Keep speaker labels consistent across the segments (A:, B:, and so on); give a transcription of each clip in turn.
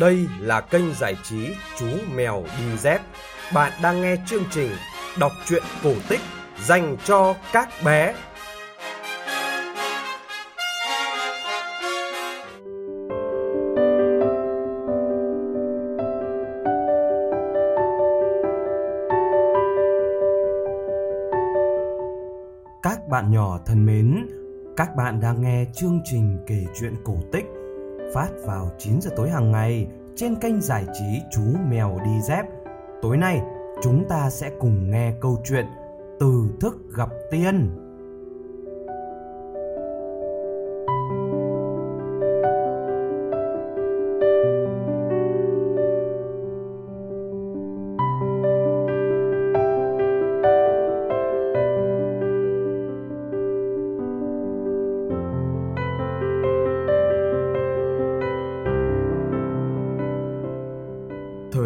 A: Đây là kênh giải trí Chú Mèo Đi Dép. Bạn đang nghe chương trình đọc truyện cổ tích dành cho các bé. Các bạn nhỏ thân mến, các bạn đang nghe chương trình kể chuyện cổ tích phát vào 9 giờ tối hàng ngày trên kênh giải trí Chú Mèo Đi Dép. Tối nay, chúng ta sẽ cùng nghe câu chuyện Từ thức gặp tiên.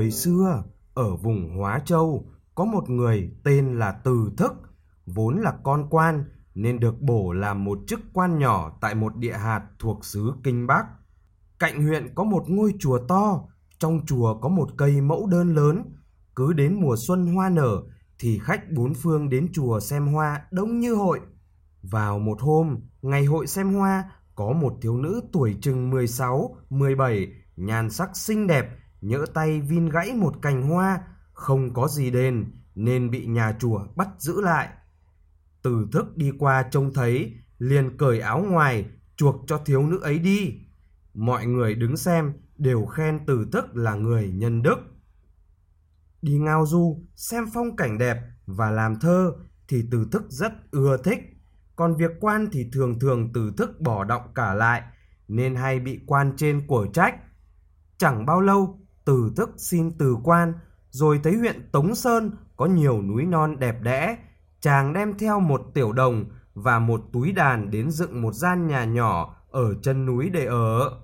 A: Thời xưa, ở vùng Hóa Châu, có một người tên là Từ Thức, vốn là con quan nên được bổ làm một chức quan nhỏ tại một địa hạt thuộc xứ Kinh Bắc. Cạnh huyện có một ngôi chùa to, trong chùa có một cây mẫu đơn lớn. Cứ đến mùa xuân hoa nở thì khách bốn phương đến chùa xem hoa đông như hội. Vào một hôm, ngày hội xem hoa, có một thiếu nữ tuổi chừng 16, 17, nhan sắc xinh đẹp, nhỡ tay vin gãy một cành hoa, không có gì đền nên bị nhà chùa bắt giữ lại. Từ thức đi qua trông thấy, liền cởi áo ngoài chuộc cho thiếu nữ ấy đi. Mọi người đứng xem đều khen từ thức là người nhân đức. Đi ngao du, xem phong cảnh đẹp và làm thơ thì từ thức rất ưa thích. Còn việc quan thì thường thường từ thức bỏ động cả lại nên hay bị quan trên của trách. Chẳng bao lâu từ thức xin từ quan, rồi thấy huyện Tống Sơn có nhiều núi non đẹp đẽ, chàng đem theo một tiểu đồng và một túi đàn đến dựng một gian nhà nhỏ ở chân núi để ở.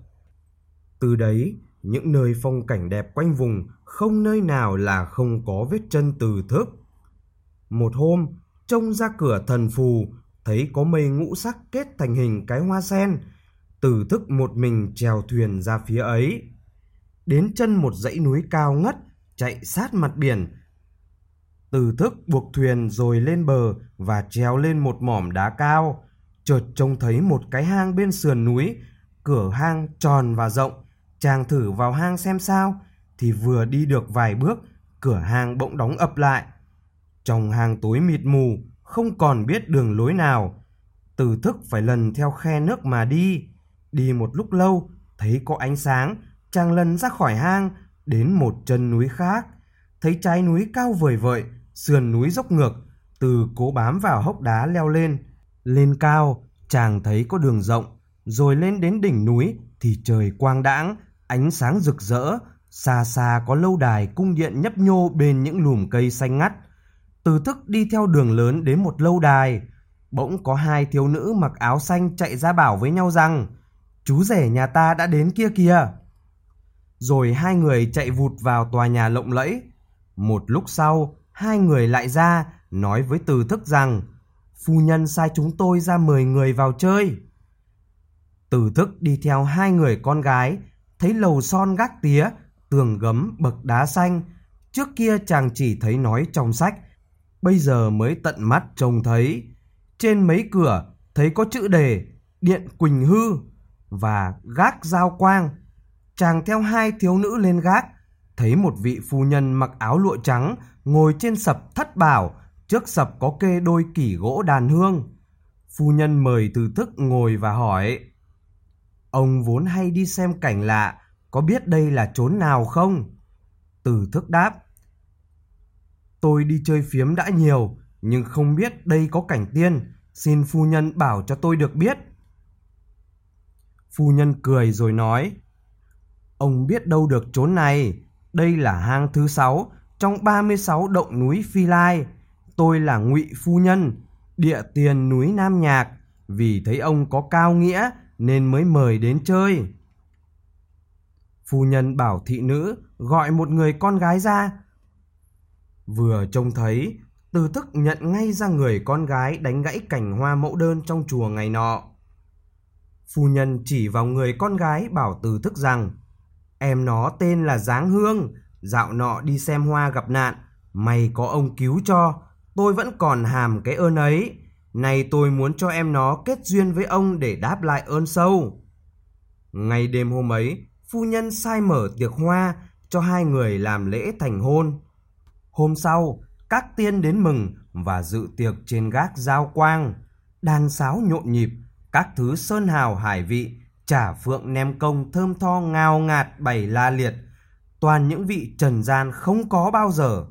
A: Từ đấy, những nơi phong cảnh đẹp quanh vùng không nơi nào là không có vết chân từ thức. Một hôm, trông ra cửa thần phù, thấy có mây ngũ sắc kết thành hình cái hoa sen, từ thức một mình trèo thuyền ra phía ấy đến chân một dãy núi cao ngất, chạy sát mặt biển. Từ thức buộc thuyền rồi lên bờ và trèo lên một mỏm đá cao. Chợt trông thấy một cái hang bên sườn núi, cửa hang tròn và rộng. Chàng thử vào hang xem sao, thì vừa đi được vài bước, cửa hang bỗng đóng ập lại. Trong hang tối mịt mù, không còn biết đường lối nào. Từ thức phải lần theo khe nước mà đi. Đi một lúc lâu, thấy có ánh sáng, chàng lần ra khỏi hang đến một chân núi khác. Thấy trái núi cao vời vợi, sườn núi dốc ngược, từ cố bám vào hốc đá leo lên. Lên cao, chàng thấy có đường rộng, rồi lên đến đỉnh núi thì trời quang đãng, ánh sáng rực rỡ, xa xa có lâu đài cung điện nhấp nhô bên những lùm cây xanh ngắt. Từ thức đi theo đường lớn đến một lâu đài, bỗng có hai thiếu nữ mặc áo xanh chạy ra bảo với nhau rằng, chú rể nhà ta đã đến kia kìa rồi hai người chạy vụt vào tòa nhà lộng lẫy. Một lúc sau, hai người lại ra, nói với từ thức rằng, phu nhân sai chúng tôi ra mời người vào chơi. Từ thức đi theo hai người con gái, thấy lầu son gác tía, tường gấm bậc đá xanh. Trước kia chàng chỉ thấy nói trong sách, bây giờ mới tận mắt trông thấy. Trên mấy cửa thấy có chữ đề Điện Quỳnh Hư và gác giao quang chàng theo hai thiếu nữ lên gác, thấy một vị phu nhân mặc áo lụa trắng ngồi trên sập thất bảo, trước sập có kê đôi kỷ gỗ đàn hương. Phu nhân mời từ thức ngồi và hỏi, Ông vốn hay đi xem cảnh lạ, có biết đây là chốn nào không? Từ thức đáp, Tôi đi chơi phiếm đã nhiều, nhưng không biết đây có cảnh tiên, xin phu nhân bảo cho tôi được biết. Phu nhân cười rồi nói, Ông biết đâu được chốn này, đây là hang thứ sáu trong 36 động núi Phi Lai. Tôi là Ngụy Phu Nhân, địa tiền núi Nam Nhạc, vì thấy ông có cao nghĩa nên mới mời đến chơi. Phu nhân bảo thị nữ gọi một người con gái ra. Vừa trông thấy, từ thức nhận ngay ra người con gái đánh gãy cảnh hoa mẫu đơn trong chùa ngày nọ. Phu nhân chỉ vào người con gái bảo từ thức rằng Em nó tên là Giáng Hương, dạo nọ đi xem hoa gặp nạn, mày có ông cứu cho, tôi vẫn còn hàm cái ơn ấy. Này tôi muốn cho em nó kết duyên với ông để đáp lại ơn sâu. Ngày đêm hôm ấy, phu nhân sai mở tiệc hoa cho hai người làm lễ thành hôn. Hôm sau, các tiên đến mừng và dự tiệc trên gác giao quang. Đàn sáo nhộn nhịp, các thứ sơn hào hải vị, chả phượng ném công thơm tho ngào ngạt bảy la liệt, toàn những vị trần gian không có bao giờ.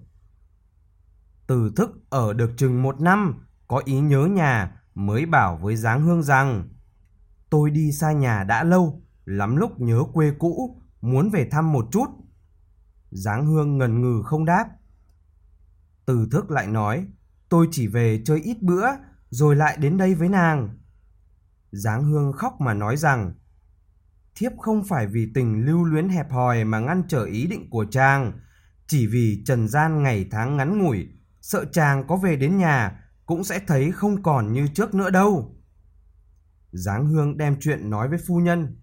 A: Từ thức ở được chừng một năm, có ý nhớ nhà mới bảo với Giáng Hương rằng Tôi đi xa nhà đã lâu, lắm lúc nhớ quê cũ, muốn về thăm một chút. Giáng Hương ngần ngừ không đáp. Từ thức lại nói, tôi chỉ về chơi ít bữa, rồi lại đến đây với nàng. Giáng Hương khóc mà nói rằng, thiếp không phải vì tình lưu luyến hẹp hòi mà ngăn trở ý định của chàng, chỉ vì trần gian ngày tháng ngắn ngủi, sợ chàng có về đến nhà cũng sẽ thấy không còn như trước nữa đâu. Giáng Hương đem chuyện nói với phu nhân.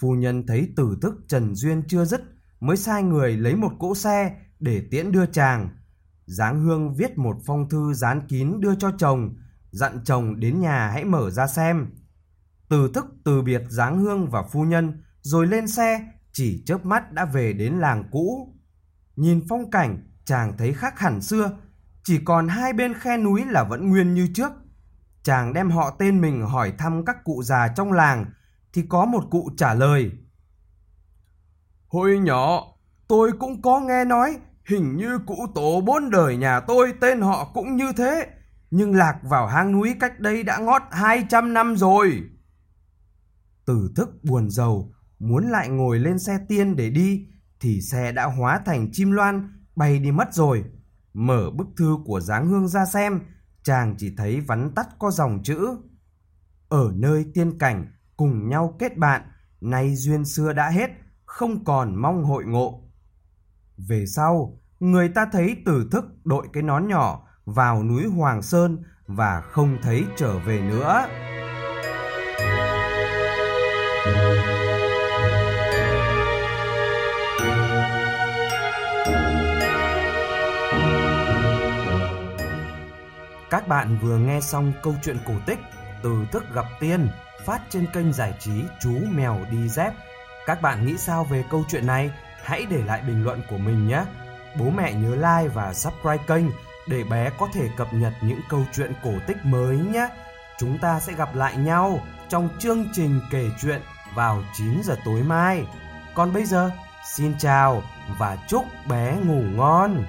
A: Phu nhân thấy tử thức Trần Duyên chưa dứt, mới sai người lấy một cỗ xe để tiễn đưa chàng. Giáng Hương viết một phong thư dán kín đưa cho chồng, dặn chồng đến nhà hãy mở ra xem. Từ thức từ biệt Giáng Hương và phu nhân, rồi lên xe, chỉ chớp mắt đã về đến làng cũ. Nhìn phong cảnh, chàng thấy khác hẳn xưa, chỉ còn hai bên khe núi là vẫn nguyên như trước. Chàng đem họ tên mình hỏi thăm các cụ già trong làng, thì có một cụ trả lời. Hồi nhỏ, tôi cũng có nghe nói, hình như cụ tổ bốn đời nhà tôi tên họ cũng như thế, nhưng lạc vào hang núi cách đây đã ngót 200 năm rồi. Tử thức buồn giàu, muốn lại ngồi lên xe tiên để đi, thì xe đã hóa thành chim loan, bay đi mất rồi. Mở bức thư của Giáng Hương ra xem, chàng chỉ thấy vắn tắt có dòng chữ. Ở nơi tiên cảnh, cùng nhau kết bạn, nay duyên xưa đã hết, không còn mong hội ngộ. Về sau, người ta thấy tử thức đội cái nón nhỏ vào núi Hoàng Sơn và không thấy trở về nữa. Các bạn vừa nghe xong câu chuyện cổ tích Từ thức gặp tiên phát trên kênh giải trí Chú Mèo Đi Dép. Các bạn nghĩ sao về câu chuyện này? Hãy để lại bình luận của mình nhé. Bố mẹ nhớ like và subscribe kênh để bé có thể cập nhật những câu chuyện cổ tích mới nhé. Chúng ta sẽ gặp lại nhau trong chương trình kể chuyện vào 9 giờ tối mai. Còn bây giờ, xin chào và chúc bé ngủ ngon.